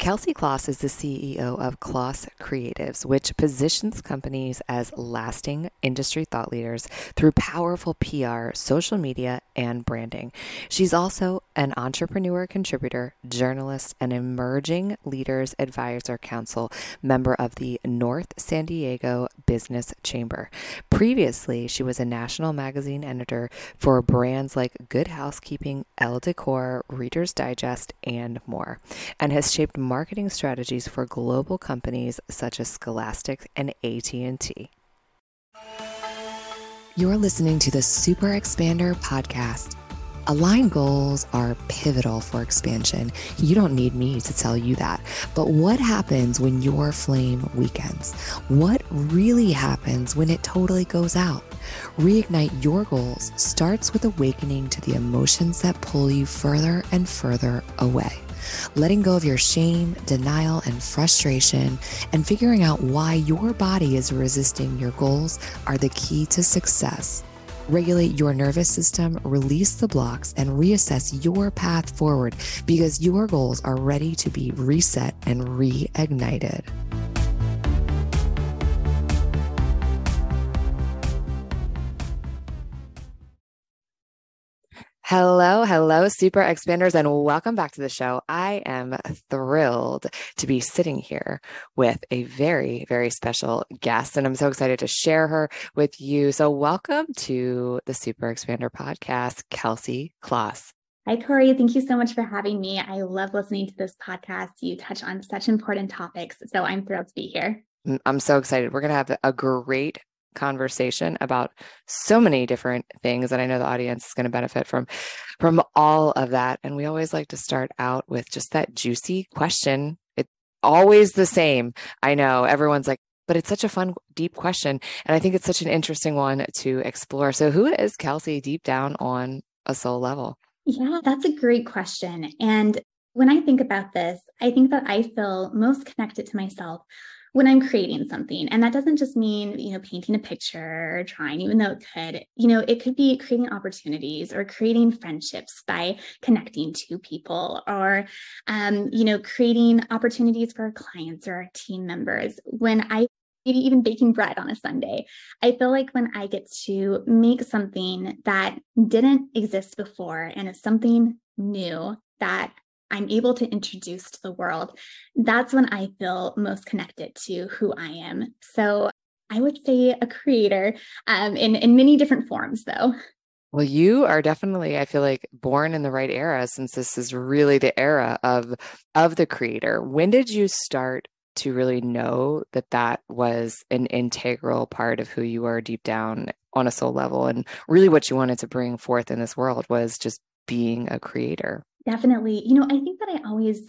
Kelsey Kloss is the CEO of Kloss Creatives, which positions companies as lasting industry thought leaders through powerful PR, social media, and branding. She's also an entrepreneur contributor, journalist, and emerging leaders advisor council member of the North San Diego Business Chamber. Previously, she was a national magazine editor for brands like Good Housekeeping, Elle Decor, Reader's Digest, and more, and has shaped marketing strategies for global companies such as Scholastic and AT&T. You're listening to the Super Expander podcast. Aligned goals are pivotal for expansion. You don't need me to tell you that. But what happens when your flame weakens? What really happens when it totally goes out? Reignite your goals starts with awakening to the emotions that pull you further and further away letting go of your shame, denial, and frustration, and figuring out why your body is resisting your goals are the key to success. Regulate your nervous system, release the blocks, and reassess your path forward because your goals are ready to be reset and reignited. Hello, hello, super expanders, and welcome back to the show. I am thrilled to be sitting here with a very, very special guest, and I'm so excited to share her with you. So, welcome to the Super Expander podcast, Kelsey Kloss. Hi, Corey. Thank you so much for having me. I love listening to this podcast. You touch on such important topics, so I'm thrilled to be here. Mm, I'm so excited. We're going to have a great conversation about so many different things and i know the audience is going to benefit from from all of that. And we always like to start out with just that juicy question. It's always the same i know. Everyone's like but it's such a fun deep question. And i think it's such an interesting one to explore. So who is kelsey deep down on a soul level? Yeah that's a great question. And when i think about this i think that i feel most connected to myself when I'm creating something. And that doesn't just mean, you know, painting a picture or drawing, even though it could, you know, it could be creating opportunities or creating friendships by connecting to people or, um, you know, creating opportunities for our clients or our team members. When I maybe even baking bread on a Sunday. I feel like when I get to make something that didn't exist before and is something new that I'm able to introduce to the world, that's when I feel most connected to who I am. So I would say a creator um, in, in many different forms, though. Well, you are definitely, I feel like, born in the right era since this is really the era of of the creator. When did you start to really know that that was an integral part of who you are deep down on a soul level and really what you wanted to bring forth in this world was just being a creator? Definitely. You know, I think that I always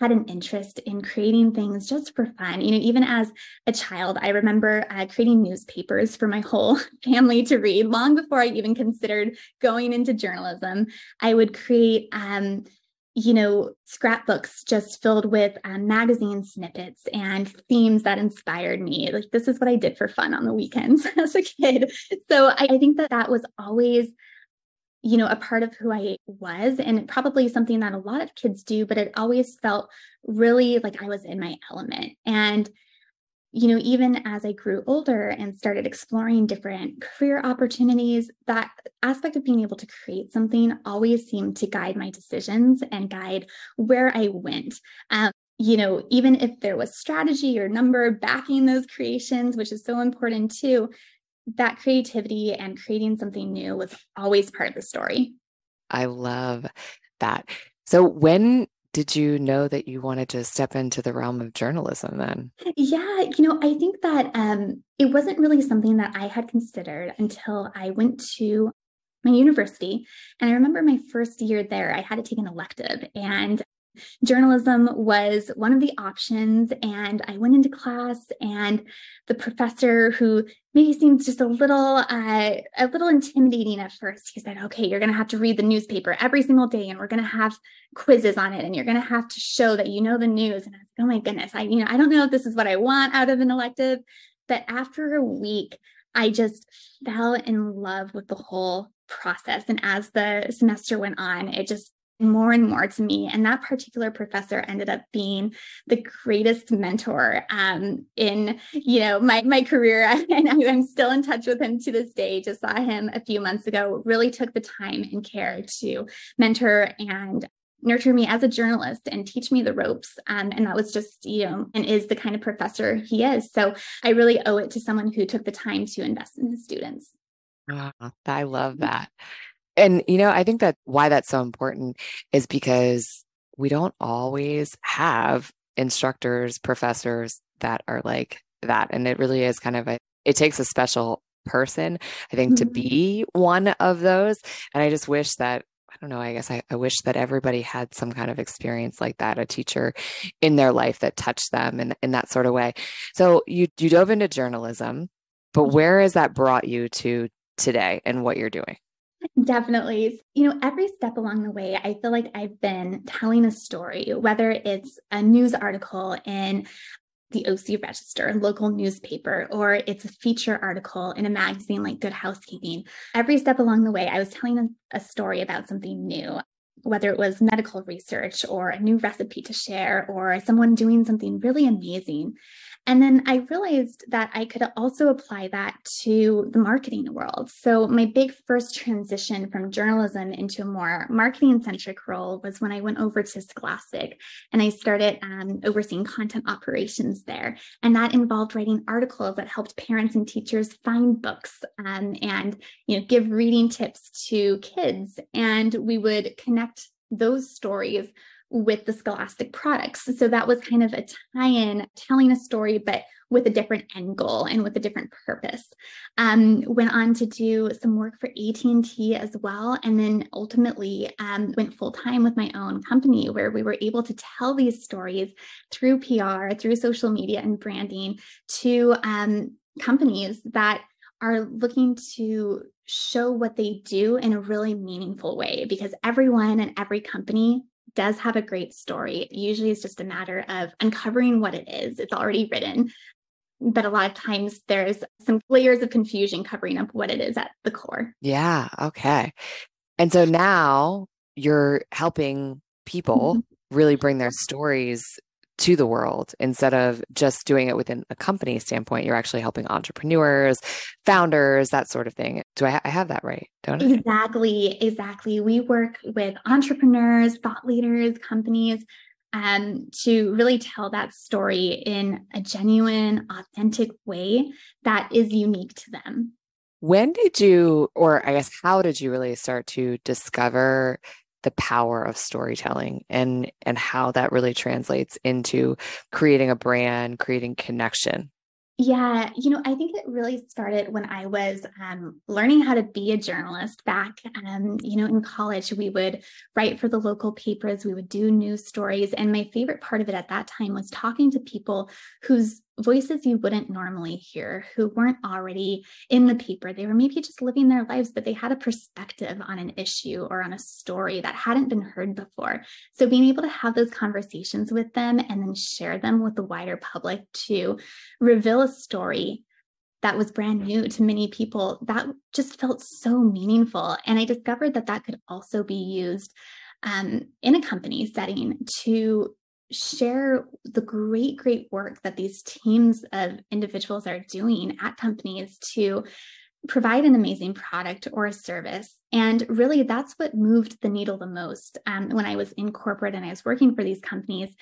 had an interest in creating things just for fun. You know, even as a child, I remember uh, creating newspapers for my whole family to read long before I even considered going into journalism. I would create, um, you know, scrapbooks just filled with um, magazine snippets and themes that inspired me. Like, this is what I did for fun on the weekends as a kid. So I, I think that that was always you know, a part of who I was, and probably something that a lot of kids do, but it always felt really like I was in my element. And, you know, even as I grew older and started exploring different career opportunities, that aspect of being able to create something always seemed to guide my decisions and guide where I went. Um, you know, even if there was strategy or number backing those creations, which is so important too, that creativity and creating something new was always part of the story. I love that. So, when did you know that you wanted to step into the realm of journalism then? Yeah, you know, I think that um, it wasn't really something that I had considered until I went to my university. And I remember my first year there, I had to take an elective. And journalism was one of the options and i went into class and the professor who maybe seemed just a little uh, a little intimidating at first he said okay you're going to have to read the newspaper every single day and we're going to have quizzes on it and you're going to have to show that you know the news. And i was like oh my goodness i you know i don't know if this is what i want out of an elective. But after a week i just fell in love with the whole process and as the semester went on it just more and more to me. And that particular professor ended up being the greatest mentor um, in, you know, my my career. And I'm still in touch with him to this day. Just saw him a few months ago. Really took the time and care to mentor and nurture me as a journalist and teach me the ropes. Um, and that was just, you know, and is the kind of professor he is. So I really owe it to someone who took the time to invest in his students. Ah, I love that. And, you know, I think that why that's so important is because we don't always have instructors, professors that are like that. And it really is kind of a, it takes a special person, I think, mm-hmm. to be one of those. And I just wish that I don't know, I guess I, I, wish that everybody had some kind of experience like that, a teacher in their life that touched them in, in that sort of way. So you you dove into journalism, but mm-hmm. where has that brought you to today and what you're doing? Definitely. You know, every step along the way, I feel like I've been telling a story, whether it's a news article in the OC Register, local newspaper, or it's a feature article in a magazine like Good Housekeeping. Every step along the way, I was telling a, a story about something new whether it was medical research or a new recipe to share or someone doing something really amazing. And then I realized that I could also apply that to the marketing world. So, my big first transition from journalism into a more marketing centric role was when I went over to Scholastic and I started um, overseeing content operations there. And that involved writing articles that helped parents and teachers find books um, and you know give reading tips to kids. And we would connect those stories with the scholastic products. So that was kind of a tie in, telling a story, but with a different end goal and with a different purpose. Um, went on to do some work for AT&T as well, and then ultimately um, went full time with my own company where we were able to tell these stories through PR, through social media and branding to um, companies that are looking to show what they do in a really meaningful way because everyone and every company does have a great story. Usually it's just a matter of uncovering what it is. It's already written. But a lot of times there's some layers of confusion covering up what it is at the core. Yeah. Okay. And so now you're helping people mm-hmm. really bring their stories to the world instead of just doing it within a company standpoint. You're actually helping entrepreneurs, founders, that sort of thing. Do I, ha- I have that right? Don't I? Exactly. Exactly. We work with entrepreneurs, thought leaders, companies um, to really tell that story in a genuine, authentic way that is unique to them. When did you, or I guess, how did you really start to discover the power of storytelling and and how that really translates into creating a brand creating connection yeah, you know, I think it really started when I was um, learning how to be a journalist back, um, you know, in college. We would write for the local papers, we would do news stories. And my favorite part of it at that time was talking to people whose voices you wouldn't normally hear who weren't already in the paper. They were maybe just living their lives, but they had a perspective on an issue or on a story that hadn't been heard before. So being able to have those conversations with them and then share them with the wider public to reveal a story that was brand new to many people, that just felt so meaningful. And I discovered that that could also be used um, in a company setting to share the great, great work that these teams of individuals are doing at companies to provide an amazing product or a service. And really, that's what moved the needle the most um, when I was in corporate and I was working for these companies.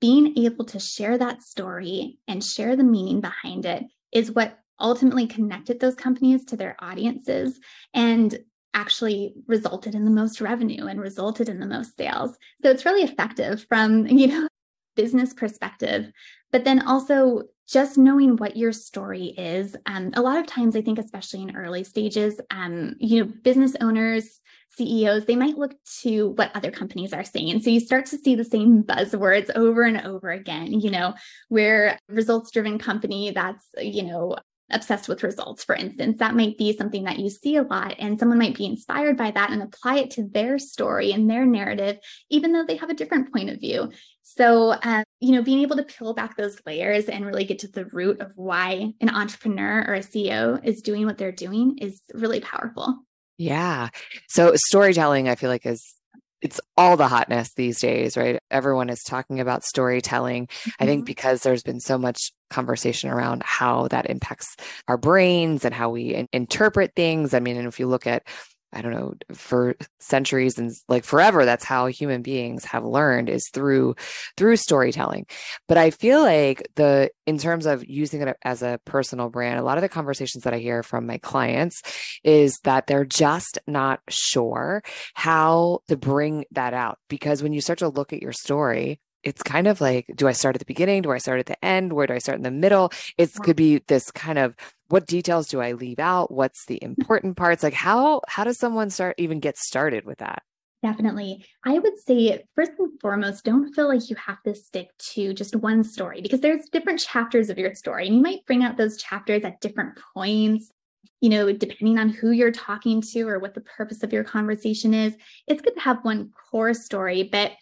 Being able to share that story and share the meaning behind it is what ultimately connected those companies to their audiences and actually resulted in the most revenue and resulted in the most sales. So it's really effective from, you know, business perspective, but then also just knowing what your story is. Um, a lot of times, I think, especially in early stages, um, you know, business owners, CEOs, they might look to what other companies are saying. So you start to see the same buzzwords over and over again, you know, we're results driven company that's, you know, obsessed with results, for instance, that might be something that you see a lot, and someone might be inspired by that and apply it to their story and their narrative, even though they have a different point of view. So, um, you know, being able to peel back those layers and really get to the root of why an entrepreneur or a CEO is doing what they're doing is really powerful. Yeah. So, storytelling, I feel like, is it's all the hotness these days, right? Everyone is talking about storytelling. Mm-hmm. I think mm-hmm. because there's been so much conversation around how that impacts our brains and how we in- interpret things. I mean, and if you look at I don't know, for centuries and like forever, that's how human beings have learned is through through storytelling. But I feel like the in terms of using it as a personal brand, a lot of the conversations that I hear from my clients is that they're just not sure how to bring that out. Because when you start to look at your story, it's kind of like do i start at the beginning do i start at the end where do i start in the middle it could be this kind of what details do i leave out what's the mm-hmm. important parts like how how does someone start even get started with that Definitely. I would say, first and foremost, don't feel like you have to stick to just one story because there's different chapters of your story. And you might bring out those chapters at different points, you know, depending on who you're talking to or what the purpose of your conversation is. It's good to have one core story, but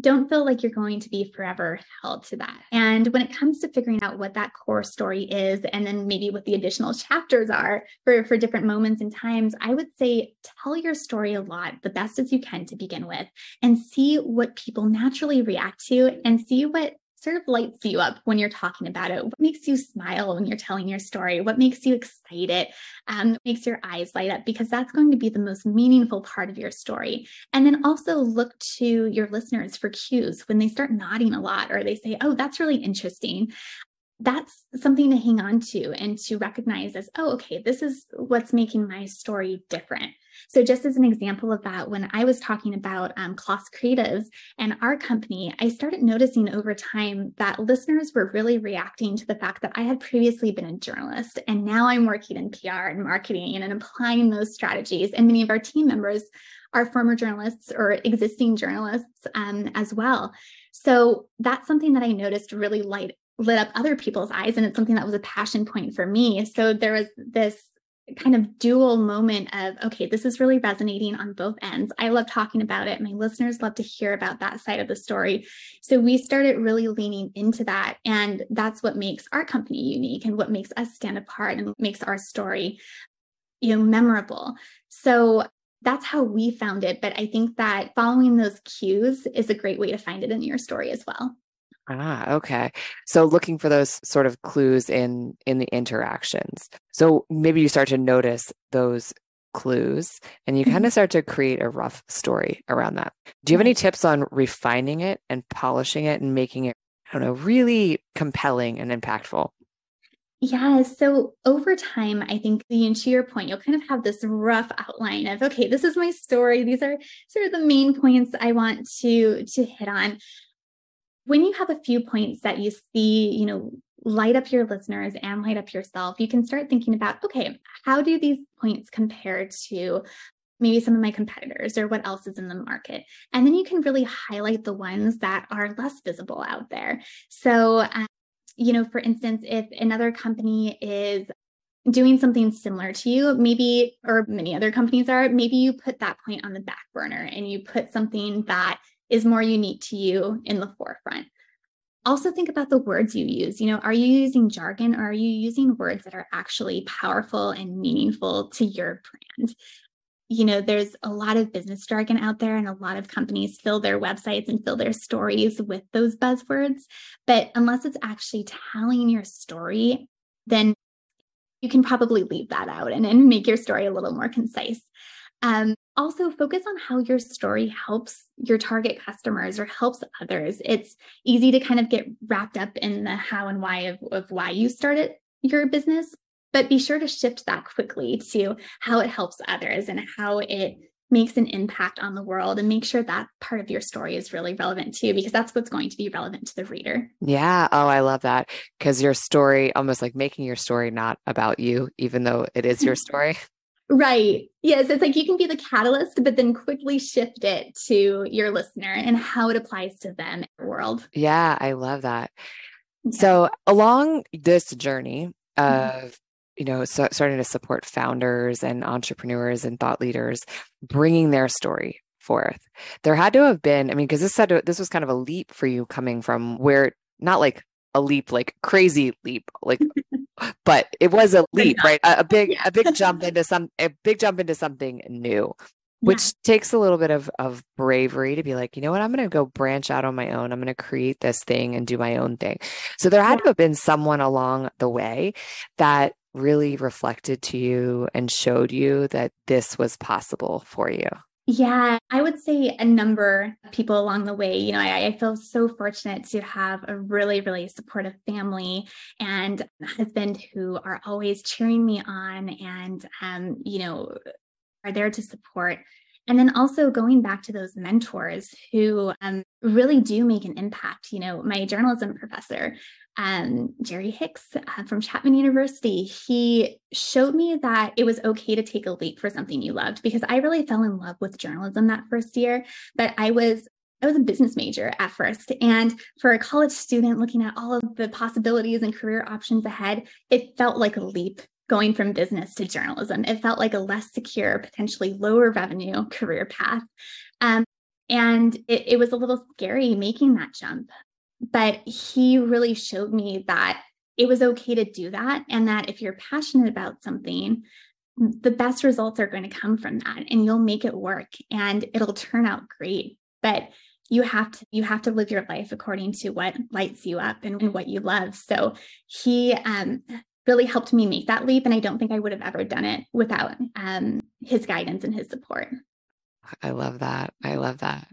don't feel like you're going to be forever held to that. And when it comes to figuring out what that core story is, and then maybe what the additional chapters are for, for different moments and times, I would say tell your story a lot, the best as you can to begin with, and see what people naturally react to and see what sort of lights you up when you're talking about it? What makes you smile when you're telling your story? What makes you excited? Um, makes your eyes light up? Because that's going to be the most meaningful part of your story. And then also look to your listeners for cues when they start nodding a lot or they say, oh, that's really interesting that's something to hang on to and to recognize as, oh, okay, this is what's making my story different. So, just as an example of that, when I was talking about um, Creatives and our company, I started noticing over time that listeners were really reacting to the fact that I had previously been a journalist and now I'm working in PR and marketing and applying those strategies. And many of our team members are former journalists or existing journalists um, as well. So that's something that I noticed really light lit up other people's eyes and it's something that was a passion point for me so there was this kind of dual moment of okay this is really resonating on both ends. I love talking about it. My listeners love to hear about that side of the story. So we started really leaning into that and that's what makes our company unique and what makes us stand apart and makes our story you know memorable. So that's how we found it but i think that following those cues is a great way to find it in your story as well Ah, okay. So looking for those sort of clues in in the interactions. So maybe you start to notice those clues and you kind of mm-hmm. start to create a rough story around that. Do you have any tips on refining it and polishing it and making it, I don't know, really compelling and impactful? Yeah. So over time, I think the and to your point, you'll kind of have this rough outline of okay, this is my story. These are sort of the main points I want to to hit on when you have a few points that you see, you know, light up your listeners and light up yourself, you can start thinking about, okay, how do these points compare to maybe some of my competitors or what else is in the market? And then you can really highlight the ones that are less visible out there. So, um, you know, for instance, if another company is doing something similar to you, maybe, or many other companies are, maybe you put that point on the back burner and you put something that is more unique to you in the forefront. Also, think about the words you use. You know, are you using jargon or are you using words that are actually powerful and meaningful to your brand? You know, there's a lot of business jargon out there, and a lot of companies fill their websites and fill their stories with those buzzwords. But unless it's actually telling your story, then you can probably leave that out and, and make your story a little more concise. Um, also, focus on how your story helps your target customers or helps others. It's easy to kind of get wrapped up in the how and why of, of why you started your business, but be sure to shift that quickly to how it helps others and how it makes an impact on the world and make sure that part of your story is really relevant too because that's what's going to be relevant to the reader. Yeah. Oh i love that. Because your story almost like making your story not about you even though it is your story Right. Yes. It's like you can be the catalyst, but then quickly shift it to your listener and how it applies to them in the world. Yeah, I love that. Yeah. So, along this journey mm-hmm. of, mm-hmm. you know, so starting to support founders and entrepreneurs and thought leaders, bringing their story forth, there had to have been, I mean, because this said this was kind of a leap for you coming from where not like a leap, like crazy leap, like but it was a leap, right? A, a big, a big jump into some, a big jump into something new. which yeah. takes a little bit of, of bravery to be like, you know what, I'm going to go branch out on my own. I'm going to create this thing and do my own thing. So there had to have been someone along the way that really reflected to you and showed you that this was possible for you. Yeah, I would say a number of people along the way. You know, I, I, feel so fortunate to have a really, really supportive family and husband who are always cheering me on and, um, you know, are there to support. And then also going back to those mentors who um, really do make an impact. You know, my journalism professor, um, Jerry Hicks uh, from Chapman University, he showed me that it was okay to take a leap for something you loved because I really fell in love with journalism that first year. But I was I was a business major at first. And for a college student looking at all of the possibilities and career options ahead, it felt like a leap going from business to journalism. It felt like a less secure, potentially lower revenue career path. Um, and it, it was a little scary making that jump. But he really showed me that it was okay to do that. And that if you're passionate about something, the best results are going to come from that and you'll make it work and it'll turn out great. But you have to you have to live your life according to what lights you up and, and what you love so he um, really helped me make that leap. And I don't think I would have ever done it without um, his guidance and his support. I love that. I love that.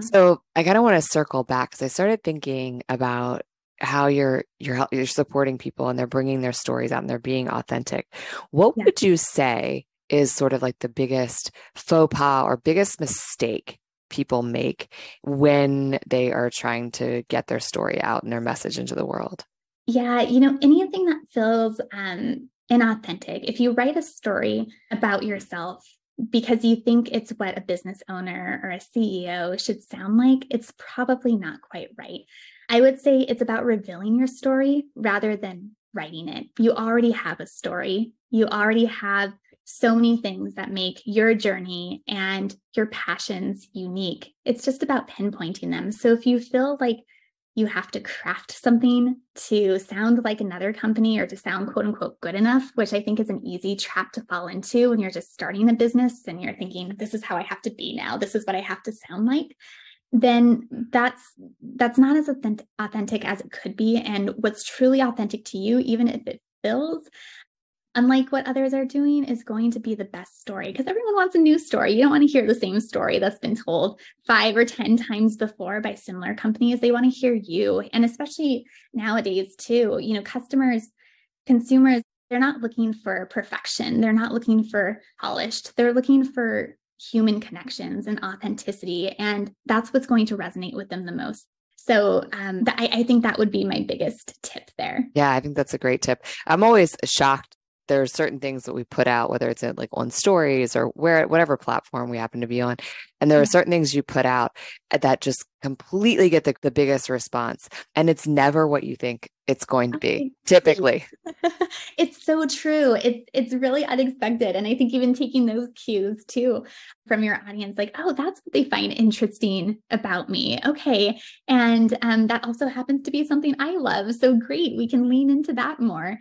So I kind of want to circle back because I started thinking about how you're you're you're supporting people and they're bringing their stories out and they're being authentic. What yeah. would you say is sort of like the biggest faux pas or biggest mistake people make when they are trying to get their story out and their message into the world? Yeah, you know, anything that feels um, inauthentic, if you write a story about yourself because you think it's what a business owner or a CEO should sound like, it's probably not quite right. I would say it's about revealing your story rather than writing it. You already have a story, you already have so many things that make your journey and your passions unique. It's just about pinpointing them. So if you feel like you have to craft something to sound like another company or to sound quote unquote good enough, which I think is an easy trap to fall into when you're just starting a business and you're thinking, this is how I have to be now. This is what I have to sound like. Then that's that's not as authentic authentic as it could be. And what's truly authentic to you, even if it feels unlike what others are doing, is going to be the best story because everyone wants a new story. You don't want to hear the same story that's been told five or 10 times before by similar companies. They want to hear you. And especially nowadays, too, you know, customers, consumers, they're not looking for perfection. They're not looking for polished. They're looking for human connections and authenticity. And that's what's going to resonate with them the most. So um, th- I, I, think that would be my biggest tip there. Yeah, I think that's a great tip. I'm always shocked there are certain things that we put out, whether it's in like on stories or where whatever platform we happen to be on. And there are mm-hmm. certain things you put out uh, that just completely get the, the biggest response. And it's never what you think it's going to be, typically. it's so true. It's it's really unexpected. And I think even taking those cues too from your audience, like, oh, that's what they find interesting about me. Okay. And um, that also happens to be something I love. So great. We can lean into that more.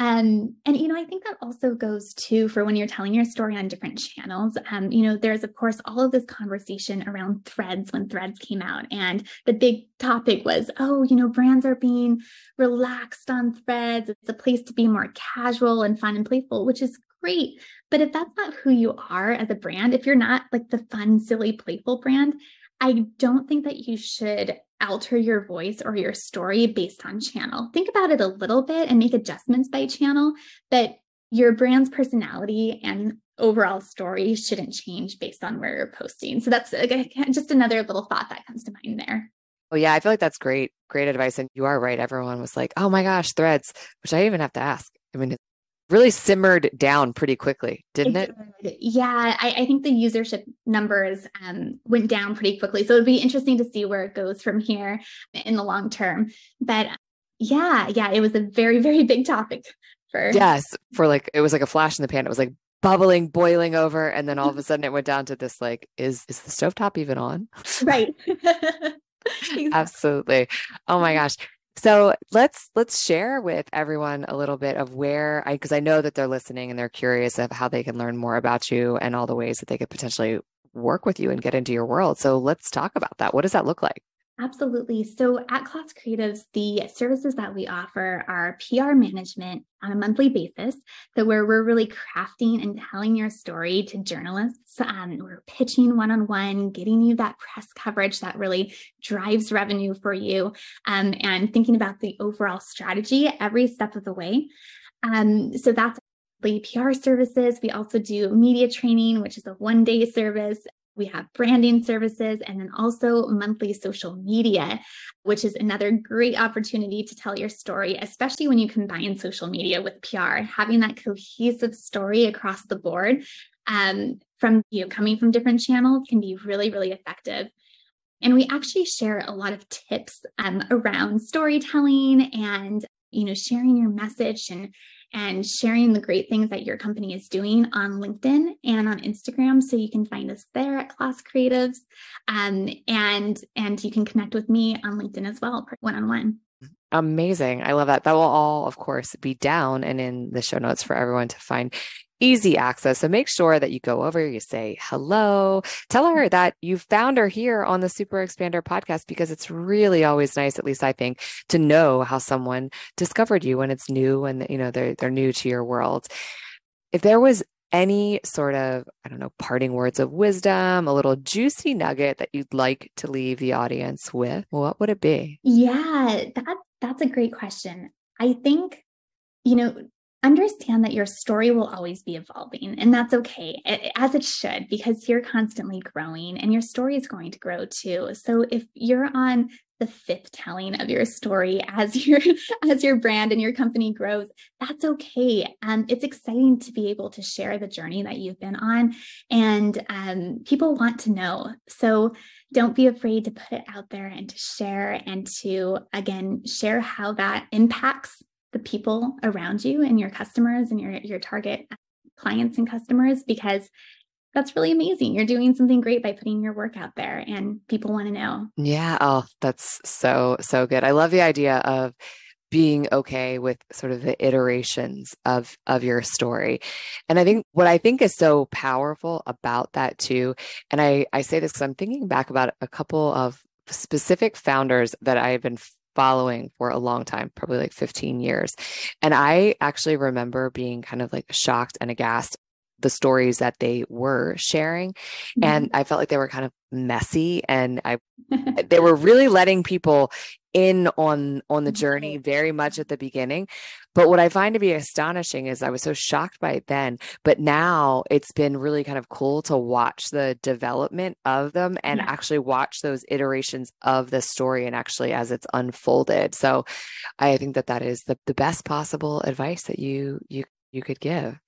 Um, and you know, I think that also goes too for when you're telling your story on different channels. Um, you know, there's of course all of this conversation around threads when threads came out, and the big topic was, oh, you know, brands are being relaxed on threads. It's a place to be more casual and fun and playful, which is great. But if that's not who you are as a brand, if you're not like the fun, silly, playful brand, I don't think that you should alter your voice or your story based on channel. Think about it a little bit and make adjustments by channel, but your brand's personality and overall story shouldn't change based on where you're posting. So that's just another little thought that comes to mind there. Oh yeah, I feel like that's great, great advice. And you are right. Everyone was like, "Oh my gosh, threads," which I even have to ask. I mean, really simmered down pretty quickly, didn't it? it? Yeah, I, I, think the usership numbers um, went down pretty quickly. So it'd be interesting to see where it goes from here in the long term. But yeah, yeah, it was a very, very big topic for. Yes, for like, it was like a flash in the pan. It was like bubbling, boiling over. And then all of a sudden it went down to this like, is, is the stovetop even on? Right. exactly. Absolutely. Oh my gosh. So let's let's share with everyone a little bit of where I because I know that they're listening and they're curious of how they can learn more about you and all the ways that they could potentially work with you and get into your world. So let's talk about that. What does that look like? Absolutely. So at Kloss Creatives, the services that we offer are PR management on a monthly basis. So where we're really crafting and telling your story to journalists. Um, we're pitching one-on-one, getting you that press coverage that really drives revenue for you, um, and thinking about the overall strategy every step of the way. Um, so that's the PR services. We also do media training, which is a one day service. We have branding services and then also monthly social media, which is another great opportunity to tell your story, especially when you combine social media with PR. Having that cohesive story across the board um, from you know coming from different channels can be really, really effective. And we actually share a lot of tips um, around storytelling and you know sharing your message and and sharing the great things that your company is doing on LinkedIn and on Instagram. So you can find us there at Kloss Creatives, um, and and you can connect with me on LinkedIn as well, one on one. Amazing. I love that. That will all, of course, be down and in the show notes for everyone to find easy access. So make sure that you go over, you say hello, tell her that you found her here on the Super Expander podcast because it's really always nice, at least I think, to know how someone discovered you when it's new and you know they're they're new to your world. If there was any sort of, I don't know, parting words of wisdom, a little juicy nugget that you'd like to leave the audience with, what would it be? Yeah, that that's a great question. I think you know understand that your story will always be evolving and that's okay as it should because you're constantly growing and your story is going to grow too. So if you're on the fifth telling of your story as your as your brand and your company grows that's okay. Um, it's exciting to be able to share the journey that you've been on and um, people want to know. So don't be afraid to put it out there and to share and to again share how that impacts the people around you and your customers and your your target clients and customers because that's really amazing. You're doing something great by putting your work out there and people want to know. Yeah, oh, that's so so good. I love the idea of being okay with sort of the iterations of of your story and i think what i think is so powerful about that too and i i say this because i'm thinking back about a couple of specific founders that i've been following for a long time, probably like 15 years. And I actually remember being kind of like shocked and aghast the stories that they were sharing mm-hmm. and i felt like they were kind of messy and i they were really letting people in on on the journey very much at the beginning but what i find to be astonishing is i was so shocked by it then but now it's been really kind of cool to watch the development of them and yeah. actually watch those iterations of the story and actually as it's unfolded so i think that that is the, the best possible advice that you you you could give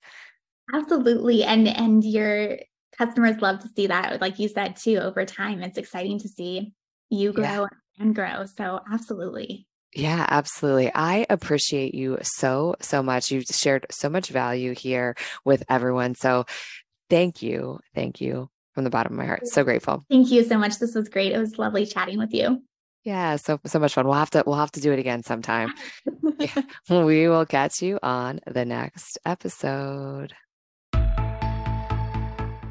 absolutely and and your customers love to see that like you said too over time it's exciting to see you grow yeah and grow. So, absolutely. Yeah, absolutely. I appreciate you so, so much. You've shared so much value here with everyone. So, thank you. Thank you from the bottom of my heart. So grateful. Thank you so much. This was great. It was lovely chatting with you. Yeah, so so much fun. We'll have to we'll have to do it again sometime. yeah. We will catch you on the next episode.